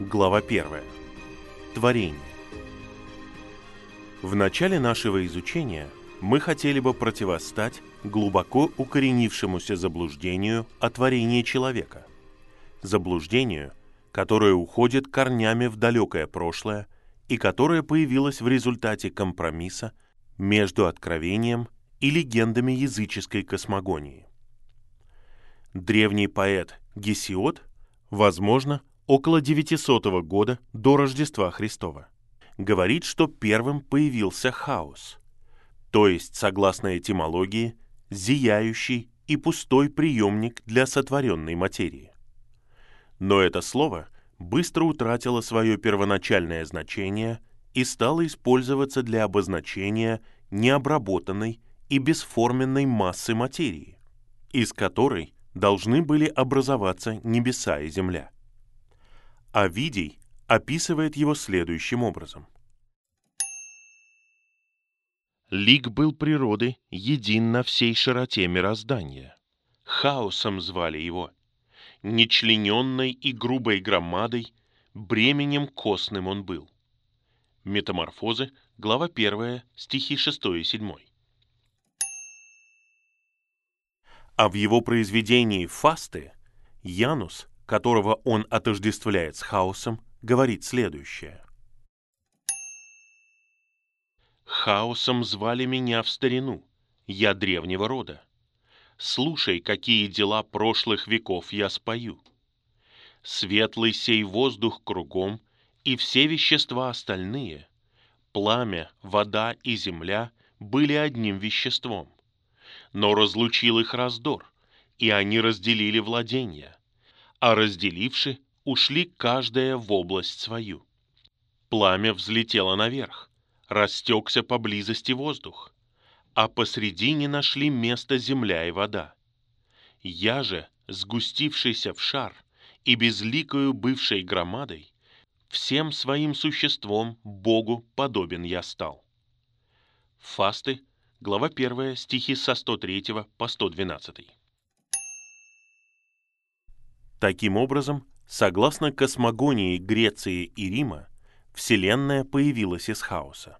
Глава 1. Творение. В начале нашего изучения мы хотели бы противостать глубоко укоренившемуся заблуждению о творении человека. Заблуждению, которое уходит корнями в далекое прошлое и которое появилось в результате компромисса между откровением и легендами языческой космогонии. Древний поэт Гесиод, возможно, около 900 года до Рождества Христова. Говорит, что первым появился хаос, то есть, согласно этимологии, зияющий и пустой приемник для сотворенной материи. Но это слово быстро утратило свое первоначальное значение и стало использоваться для обозначения необработанной и бесформенной массы материи, из которой должны были образоваться небеса и земля – Овидий описывает его следующим образом. Лик был природы един на всей широте мироздания. Хаосом звали его. Нечлененной и грубой громадой, бременем костным он был. Метаморфозы, глава 1, стихи 6 и 7. А в его произведении «Фасты» Янус которого он отождествляет с хаосом, говорит следующее. «Хаосом звали меня в старину, я древнего рода. Слушай, какие дела прошлых веков я спою. Светлый сей воздух кругом и все вещества остальные, пламя, вода и земля были одним веществом. Но разлучил их раздор, и они разделили владения а разделивши, ушли каждая в область свою. Пламя взлетело наверх, растекся поблизости воздух, а посредине нашли место земля и вода. Я же, сгустившийся в шар и безликою бывшей громадой, всем своим существом Богу подобен я стал. Фасты, глава 1, стихи со 103 по 112. Таким образом, согласно космогонии Греции и Рима, Вселенная появилась из хаоса.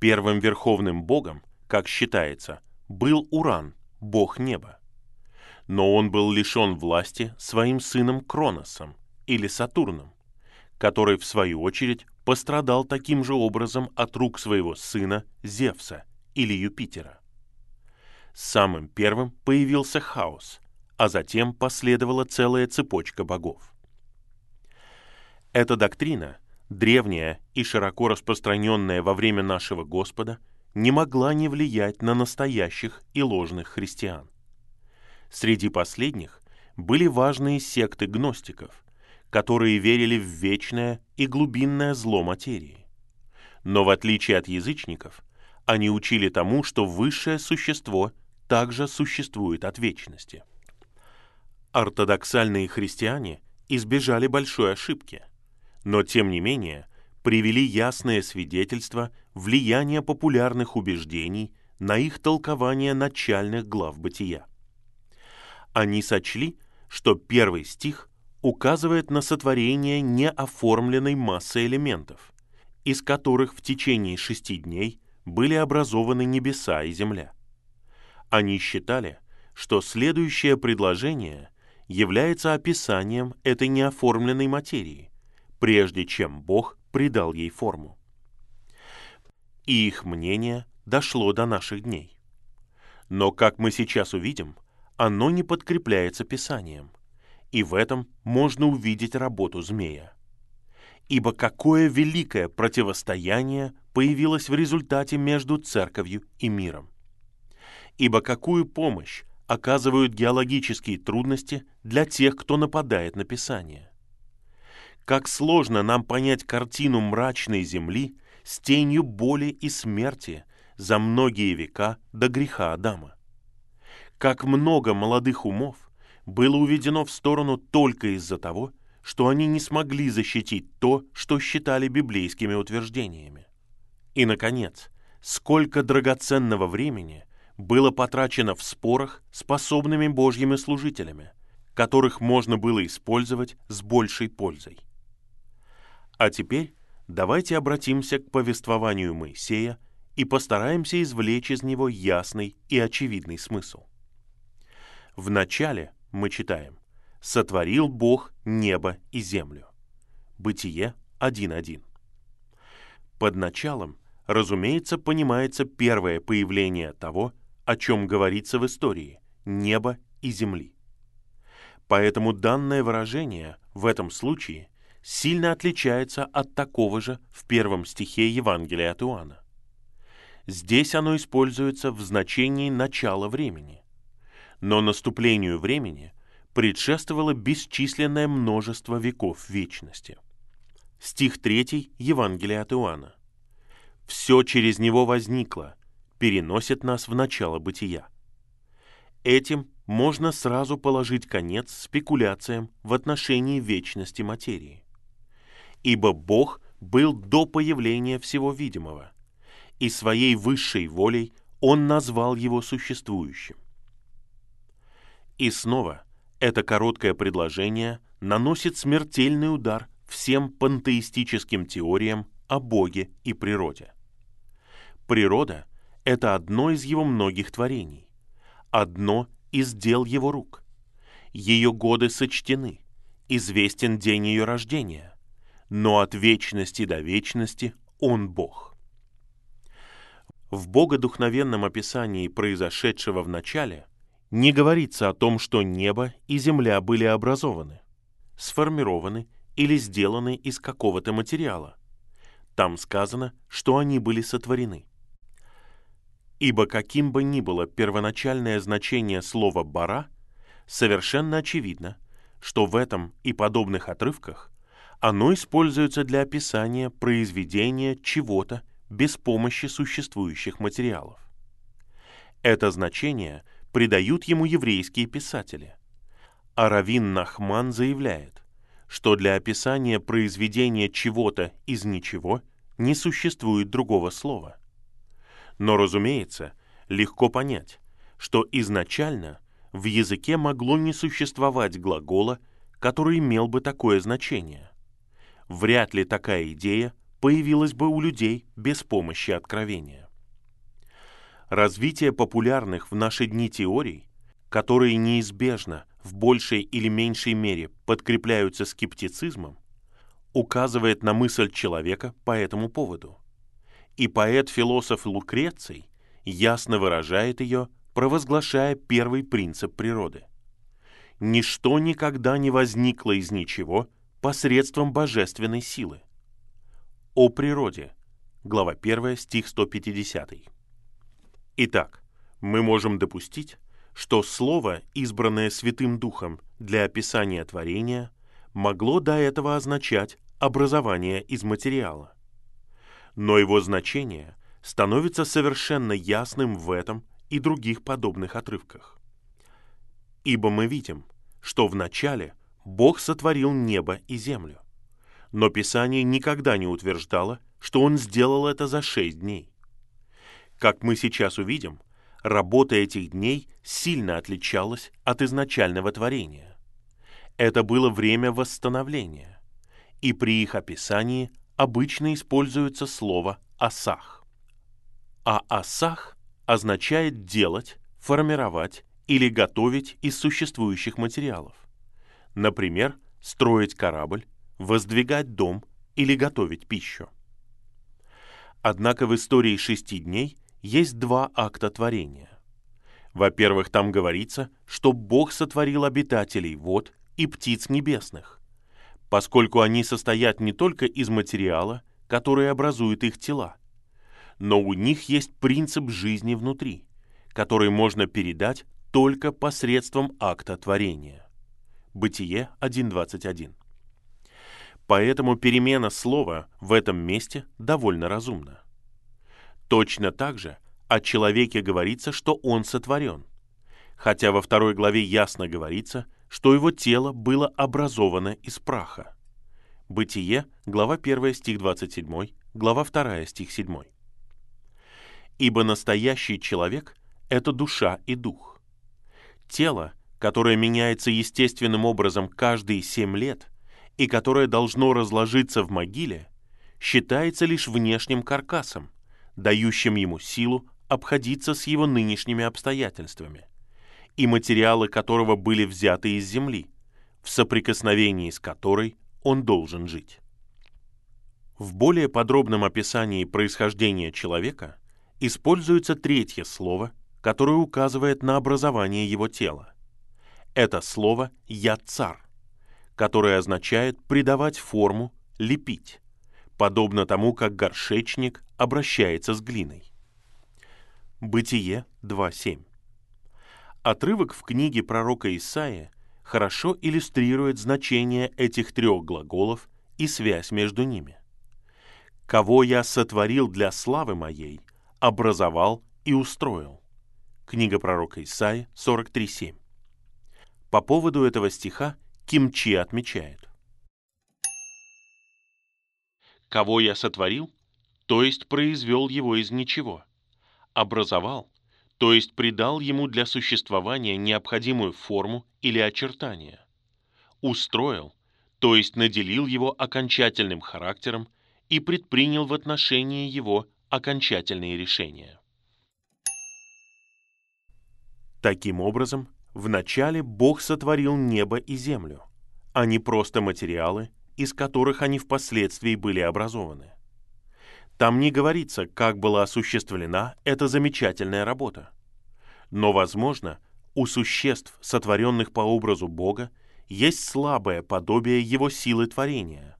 Первым верховным богом, как считается, был Уран, бог неба. Но он был лишен власти своим сыном Кроносом или Сатурном, который, в свою очередь, пострадал таким же образом от рук своего сына Зевса или Юпитера. Самым первым появился хаос – а затем последовала целая цепочка богов. Эта доктрина, древняя и широко распространенная во время нашего Господа, не могла не влиять на настоящих и ложных христиан. Среди последних были важные секты гностиков, которые верили в вечное и глубинное зло материи. Но в отличие от язычников, они учили тому, что высшее существо также существует от вечности – ортодоксальные христиане избежали большой ошибки, но тем не менее привели ясное свидетельство влияния популярных убеждений на их толкование начальных глав бытия. Они сочли, что первый стих указывает на сотворение неоформленной массы элементов, из которых в течение шести дней были образованы небеса и земля. Они считали, что следующее предложение является описанием этой неоформленной материи, прежде чем Бог придал ей форму. И их мнение дошло до наших дней. Но, как мы сейчас увидим, оно не подкрепляется Писанием, и в этом можно увидеть работу змея. Ибо какое великое противостояние появилось в результате между церковью и миром. Ибо какую помощь оказывают геологические трудности для тех, кто нападает на Писание. Как сложно нам понять картину мрачной земли с тенью боли и смерти за многие века до греха Адама. Как много молодых умов было уведено в сторону только из-за того, что они не смогли защитить то, что считали библейскими утверждениями. И, наконец, сколько драгоценного времени – было потрачено в спорах способными Божьими служителями, которых можно было использовать с большей пользой. А теперь давайте обратимся к повествованию Моисея и постараемся извлечь из него ясный и очевидный смысл. В начале мы читаем «Сотворил Бог небо и землю». Бытие 1.1. Под началом, разумеется, понимается первое появление того, о чем говорится в истории – неба и земли. Поэтому данное выражение в этом случае сильно отличается от такого же в первом стихе Евангелия от Иоанна. Здесь оно используется в значении начала времени. Но наступлению времени предшествовало бесчисленное множество веков вечности. Стих 3 Евангелия от Иоанна. «Все через него возникло, переносит нас в начало бытия». Этим можно сразу положить конец спекуляциям в отношении вечности материи. Ибо Бог был до появления всего видимого, и своей высшей волей Он назвал его существующим. И снова это короткое предложение наносит смертельный удар всем пантеистическим теориям о Боге и природе. Природа — это одно из его многих творений, одно из дел его рук. Ее годы сочтены, известен день ее рождения, но от вечности до вечности Он Бог. В богодухновенном описании произошедшего в начале не говорится о том, что небо и земля были образованы, сформированы или сделаны из какого-то материала. Там сказано, что они были сотворены. Ибо каким бы ни было первоначальное значение слова «бара», совершенно очевидно, что в этом и подобных отрывках оно используется для описания произведения чего-то без помощи существующих материалов. Это значение придают ему еврейские писатели. А Равин Нахман заявляет, что для описания произведения чего-то из ничего не существует другого слова. Но, разумеется, легко понять, что изначально в языке могло не существовать глагола, который имел бы такое значение. Вряд ли такая идея появилась бы у людей без помощи откровения. Развитие популярных в наши дни теорий, которые неизбежно в большей или меньшей мере подкрепляются скептицизмом, указывает на мысль человека по этому поводу. И поэт-философ Лукреций ясно выражает ее, провозглашая первый принцип природы. Ничто никогда не возникло из ничего посредством божественной силы. О природе. Глава 1, стих 150. Итак, мы можем допустить, что слово, избранное Святым Духом для описания творения, могло до этого означать образование из материала. Но его значение становится совершенно ясным в этом и других подобных отрывках. Ибо мы видим, что вначале Бог сотворил небо и землю. Но Писание никогда не утверждало, что Он сделал это за шесть дней. Как мы сейчас увидим, работа этих дней сильно отличалась от изначального творения. Это было время восстановления, и при их описании обычно используется слово «асах». А «асах» означает делать, формировать или готовить из существующих материалов. Например, строить корабль, воздвигать дом или готовить пищу. Однако в истории шести дней есть два акта творения. Во-первых, там говорится, что Бог сотворил обитателей вод и птиц небесных, поскольку они состоят не только из материала, который образует их тела, но у них есть принцип жизни внутри, который можно передать только посредством акта творения. Бытие 1.21. Поэтому перемена слова в этом месте довольно разумна. Точно так же о человеке говорится, что он сотворен, хотя во второй главе ясно говорится, что его тело было образовано из праха. Бытие, глава 1, стих 27, глава 2, стих 7. Ибо настоящий человек — это душа и дух. Тело, которое меняется естественным образом каждые семь лет и которое должно разложиться в могиле, считается лишь внешним каркасом, дающим ему силу обходиться с его нынешними обстоятельствами, и материалы которого были взяты из земли, в соприкосновении с которой он должен жить. В более подробном описании происхождения человека используется третье слово, которое указывает на образование его тела. Это слово «я цар», которое означает придавать форму, лепить, подобно тому, как горшечник обращается с глиной. Бытие 2.7. Отрывок в книге пророка Исаия хорошо иллюстрирует значение этих трех глаголов и связь между ними. «Кого я сотворил для славы моей, образовал и устроил». Книга пророка Исаия 43.7. По поводу этого стиха Кимчи отмечает. «Кого я сотворил, то есть произвел его из ничего, образовал, то есть придал ему для существования необходимую форму или очертания, устроил, то есть наделил его окончательным характером и предпринял в отношении его окончательные решения. Таким образом, вначале Бог сотворил небо и землю, а не просто материалы, из которых они впоследствии были образованы. Там не говорится, как была осуществлена эта замечательная работа. Но, возможно, у существ, сотворенных по образу Бога, есть слабое подобие Его силы творения.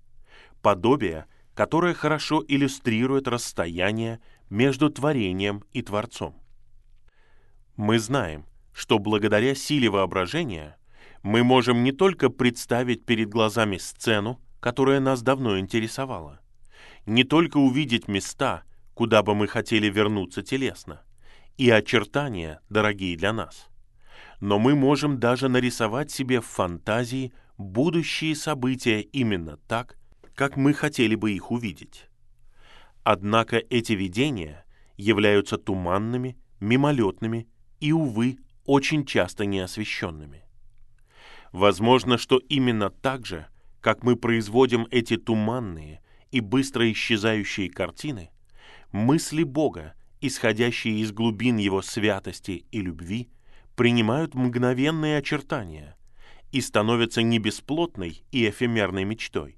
Подобие, которое хорошо иллюстрирует расстояние между творением и Творцом. Мы знаем, что благодаря силе воображения мы можем не только представить перед глазами сцену, которая нас давно интересовала, не только увидеть места, куда бы мы хотели вернуться телесно, и очертания, дорогие для нас, но мы можем даже нарисовать себе в фантазии будущие события именно так, как мы хотели бы их увидеть. Однако эти видения являются туманными, мимолетными и, увы, очень часто неосвещенными. Возможно, что именно так же, как мы производим эти туманные, и быстро исчезающие картины, мысли Бога, исходящие из глубин Его святости и любви, принимают мгновенные очертания и становятся не бесплотной и эфемерной мечтой,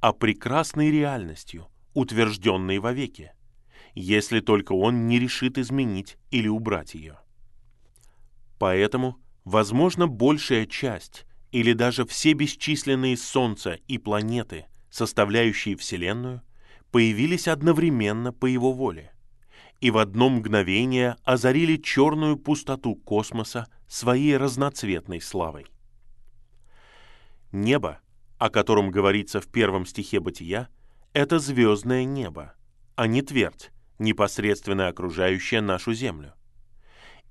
а прекрасной реальностью, утвержденной вовеки, если только он не решит изменить или убрать ее. Поэтому, возможно, большая часть или даже все бесчисленные солнца и планеты – составляющие Вселенную, появились одновременно по его воле и в одно мгновение озарили черную пустоту космоса своей разноцветной славой. Небо, о котором говорится в первом стихе Бытия, это звездное небо, а не твердь, непосредственно окружающая нашу Землю.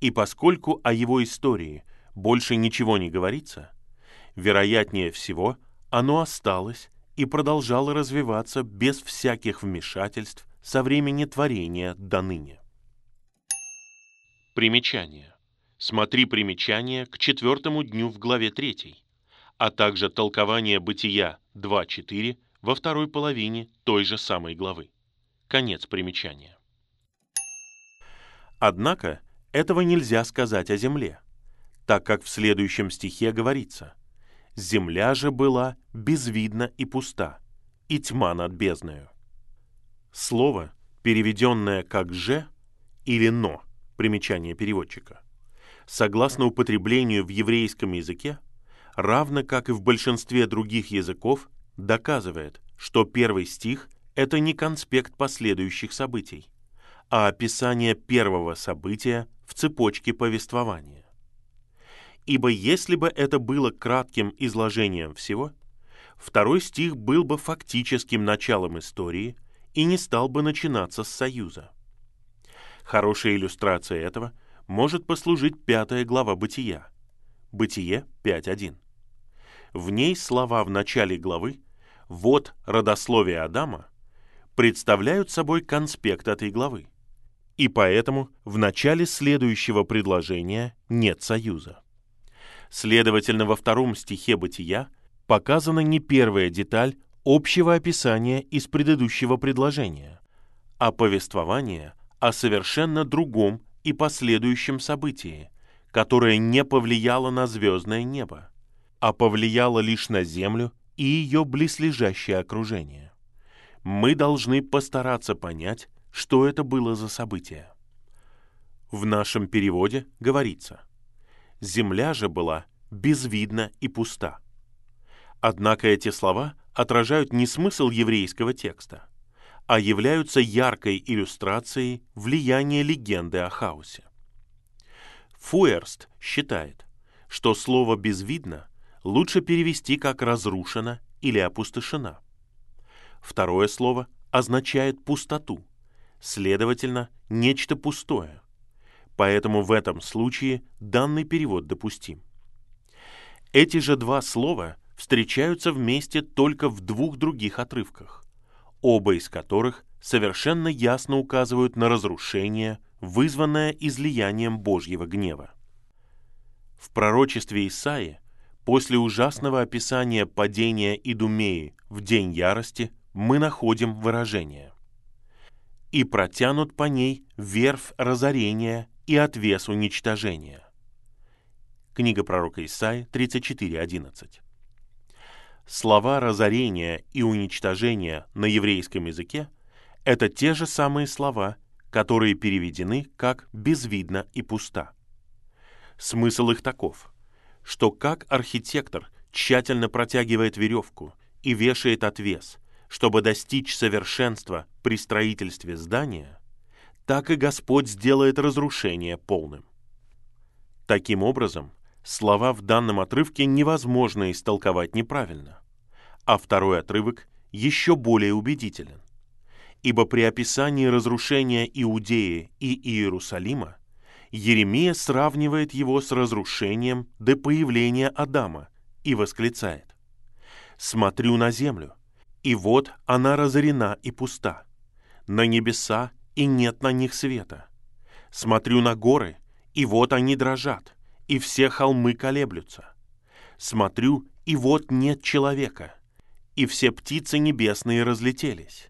И поскольку о его истории больше ничего не говорится, вероятнее всего, оно осталось и продолжало развиваться без всяких вмешательств со времени творения до ныне. Примечание. Смотри примечание к четвертому дню в главе 3, а также толкование Бытия 2.4 во второй половине той же самой главы. Конец примечания. Однако этого нельзя сказать о земле, так как в следующем стихе говорится – земля же была безвидна и пуста, и тьма над бездною. Слово, переведенное как «же» или «но», примечание переводчика, согласно употреблению в еврейском языке, равно как и в большинстве других языков, доказывает, что первый стих — это не конспект последующих событий, а описание первого события в цепочке повествования ибо если бы это было кратким изложением всего, второй стих был бы фактическим началом истории и не стал бы начинаться с союза. Хорошей иллюстрацией этого может послужить пятая глава Бытия. Бытие 5.1. В ней слова в начале главы «Вот родословие Адама» представляют собой конспект этой главы. И поэтому в начале следующего предложения нет союза. Следовательно, во втором стихе Бытия показана не первая деталь общего описания из предыдущего предложения, а повествование о совершенно другом и последующем событии, которое не повлияло на звездное небо, а повлияло лишь на Землю и ее близлежащее окружение. Мы должны постараться понять, что это было за событие. В нашем переводе говорится «Земля же была безвидна и пуста». Однако эти слова отражают не смысл еврейского текста, а являются яркой иллюстрацией влияния легенды о хаосе. Фуэрст считает, что слово «безвидно» лучше перевести как «разрушено» или «опустошена». Второе слово означает пустоту, следовательно, нечто пустое. Поэтому в этом случае данный перевод допустим. Эти же два слова встречаются вместе только в двух других отрывках, оба из которых совершенно ясно указывают на разрушение, вызванное излиянием Божьего гнева. В пророчестве Исаии после ужасного описания падения Идумеи в день ярости мы находим выражение «И протянут по ней верфь разорения и отвес уничтожения». Книга пророка Исаи 34.11. Слова разорения и уничтожения на еврейском языке – это те же самые слова, которые переведены как «безвидно» и «пуста». Смысл их таков, что как архитектор тщательно протягивает веревку и вешает отвес – чтобы достичь совершенства при строительстве здания, так и Господь сделает разрушение полным. Таким образом, слова в данном отрывке невозможно истолковать неправильно, а второй отрывок еще более убедителен. Ибо при описании разрушения Иудеи и Иерусалима Еремия сравнивает его с разрушением до появления Адама и восклицает «Смотрю на землю, и вот она разорена и пуста. На небеса, и нет на них света. Смотрю на горы, и вот они дрожат, и все холмы колеблются. Смотрю, и вот нет человека, и все птицы небесные разлетелись.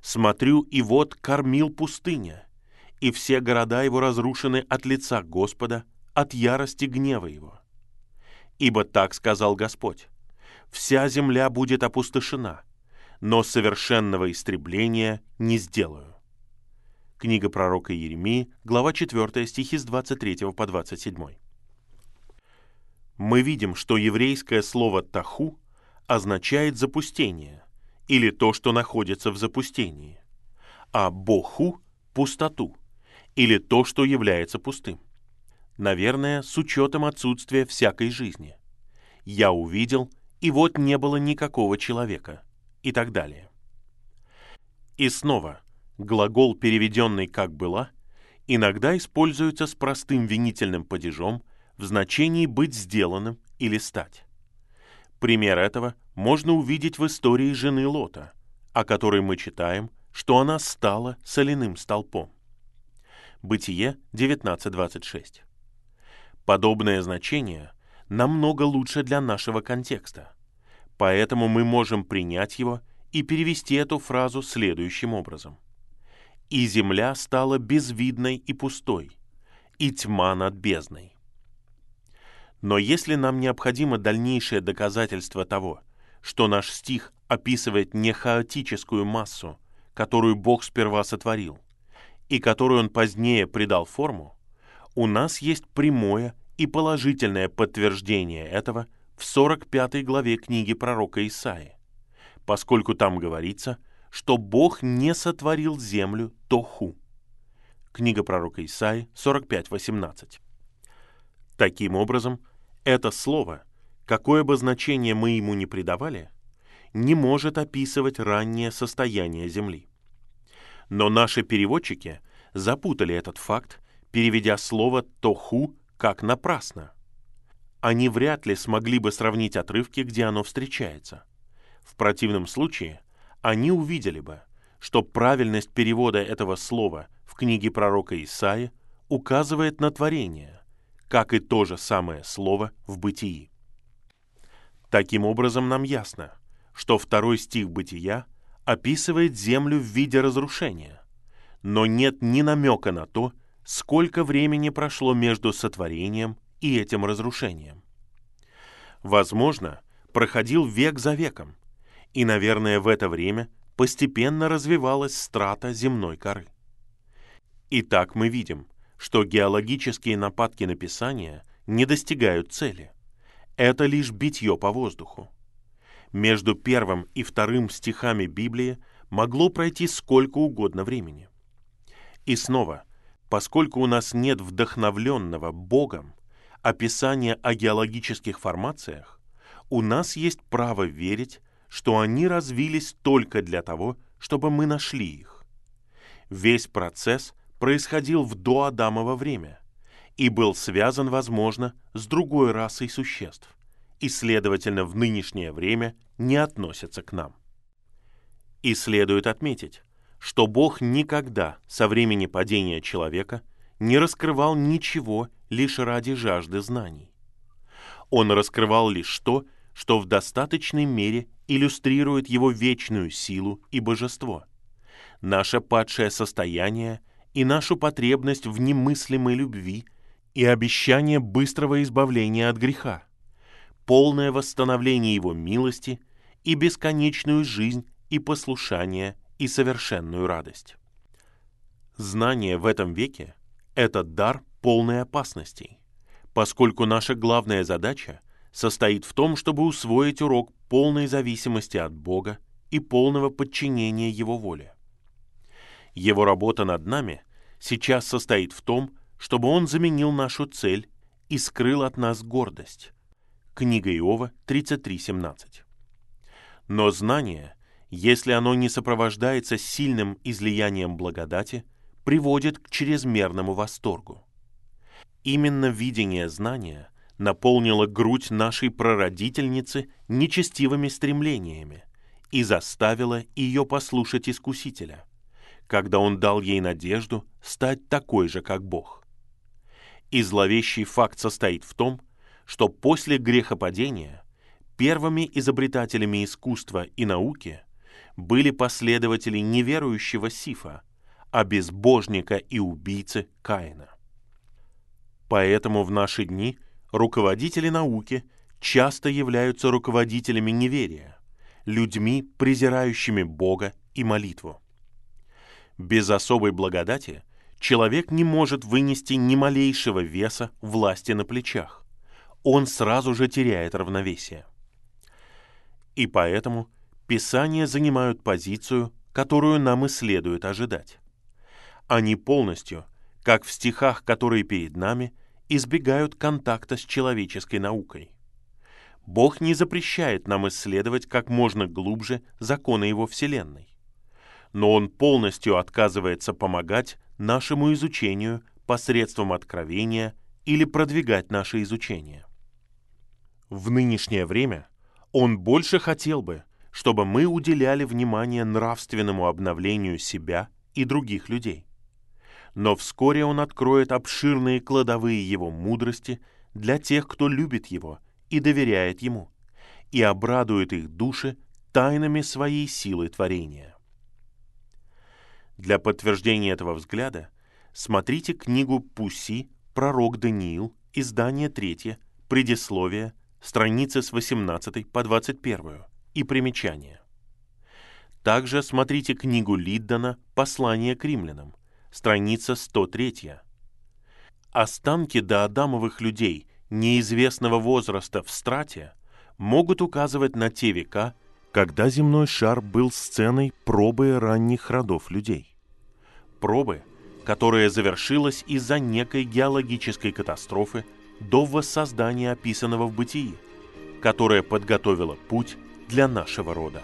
Смотрю, и вот кормил пустыня, и все города его разрушены от лица Господа, от ярости гнева его. Ибо так сказал Господь, вся земля будет опустошена, но совершенного истребления не сделаю». Книга пророка Еремии, глава 4, стихи с 23 по 27. Мы видим, что еврейское слово «таху» означает «запустение» или то, что находится в запустении, а «боху» — «пустоту» или то, что является пустым. Наверное, с учетом отсутствия всякой жизни. Я увидел, и вот не было никакого человека — и так далее. И снова, глагол, переведенный как «была», иногда используется с простым винительным падежом в значении «быть сделанным» или «стать». Пример этого можно увидеть в истории жены Лота, о которой мы читаем, что она стала соляным столпом. Бытие 19.26. Подобное значение намного лучше для нашего контекста. Поэтому мы можем принять его и перевести эту фразу следующим образом. «И земля стала безвидной и пустой, и тьма над бездной». Но если нам необходимо дальнейшее доказательство того, что наш стих описывает не хаотическую массу, которую Бог сперва сотворил, и которую Он позднее придал форму, у нас есть прямое и положительное подтверждение этого – в 45 главе книги пророка Исаи, поскольку там говорится, что Бог не сотворил землю Тоху. Книга пророка Исаи 45.18. Таким образом, это слово, какое бы значение мы ему ни придавали, не может описывать раннее состояние Земли. Но наши переводчики запутали этот факт, переведя слово «тоху» как «напрасно» они вряд ли смогли бы сравнить отрывки, где оно встречается. В противном случае они увидели бы, что правильность перевода этого слова в книге пророка Исаия указывает на творение, как и то же самое слово в бытии. Таким образом, нам ясно, что второй стих Бытия описывает землю в виде разрушения, но нет ни намека на то, сколько времени прошло между сотворением и этим разрушением. Возможно, проходил век за веком, и, наверное, в это время постепенно развивалась страта земной коры. Итак, мы видим, что геологические нападки на Писание не достигают цели. Это лишь битье по воздуху. Между первым и вторым стихами Библии могло пройти сколько угодно времени. И снова, поскольку у нас нет вдохновленного Богом описания о геологических формациях, у нас есть право верить, что они развились только для того, чтобы мы нашли их. Весь процесс происходил в доадамово время и был связан, возможно, с другой расой существ, и, следовательно, в нынешнее время не относятся к нам. И следует отметить, что Бог никогда со времени падения человека не раскрывал ничего лишь ради жажды знаний. Он раскрывал лишь то, что в достаточной мере иллюстрирует его вечную силу и божество, наше падшее состояние и нашу потребность в немыслимой любви и обещание быстрого избавления от греха, полное восстановление его милости и бесконечную жизнь и послушание и совершенную радость. Знание в этом веке – это дар полной опасностей, поскольку наша главная задача состоит в том, чтобы усвоить урок полной зависимости от Бога и полного подчинения Его воле. Его работа над нами сейчас состоит в том, чтобы Он заменил нашу цель и скрыл от нас гордость. Книга Иова 33.17. Но знание, если оно не сопровождается сильным излиянием благодати, приводит к чрезмерному восторгу. Именно видение знания – наполнила грудь нашей прародительницы нечестивыми стремлениями и заставила ее послушать Искусителя, когда он дал ей надежду стать такой же, как Бог. И зловещий факт состоит в том, что после грехопадения первыми изобретателями искусства и науки были последователи неверующего Сифа, а безбожника и убийцы Каина. Поэтому в наши дни – руководители науки часто являются руководителями неверия, людьми, презирающими Бога и молитву. Без особой благодати человек не может вынести ни малейшего веса власти на плечах. Он сразу же теряет равновесие. И поэтому Писания занимают позицию, которую нам и следует ожидать. Они полностью, как в стихах, которые перед нами – избегают контакта с человеческой наукой. Бог не запрещает нам исследовать как можно глубже законы Его Вселенной. Но Он полностью отказывается помогать нашему изучению посредством откровения или продвигать наше изучение. В нынешнее время Он больше хотел бы, чтобы мы уделяли внимание нравственному обновлению себя и других людей но вскоре он откроет обширные кладовые его мудрости для тех, кто любит его и доверяет ему, и обрадует их души тайнами своей силы творения. Для подтверждения этого взгляда смотрите книгу Пуси «Пророк Даниил», издание 3, предисловие, страницы с 18 по 21 и примечания. Также смотрите книгу Лиддана «Послание к римлянам», страница 103. Останки доадамовых людей неизвестного возраста в страте могут указывать на те века, когда земной шар был сценой пробы ранних родов людей. Пробы, которая завершилась из-за некой геологической катастрофы до воссоздания описанного в бытии, которая подготовила путь для нашего рода.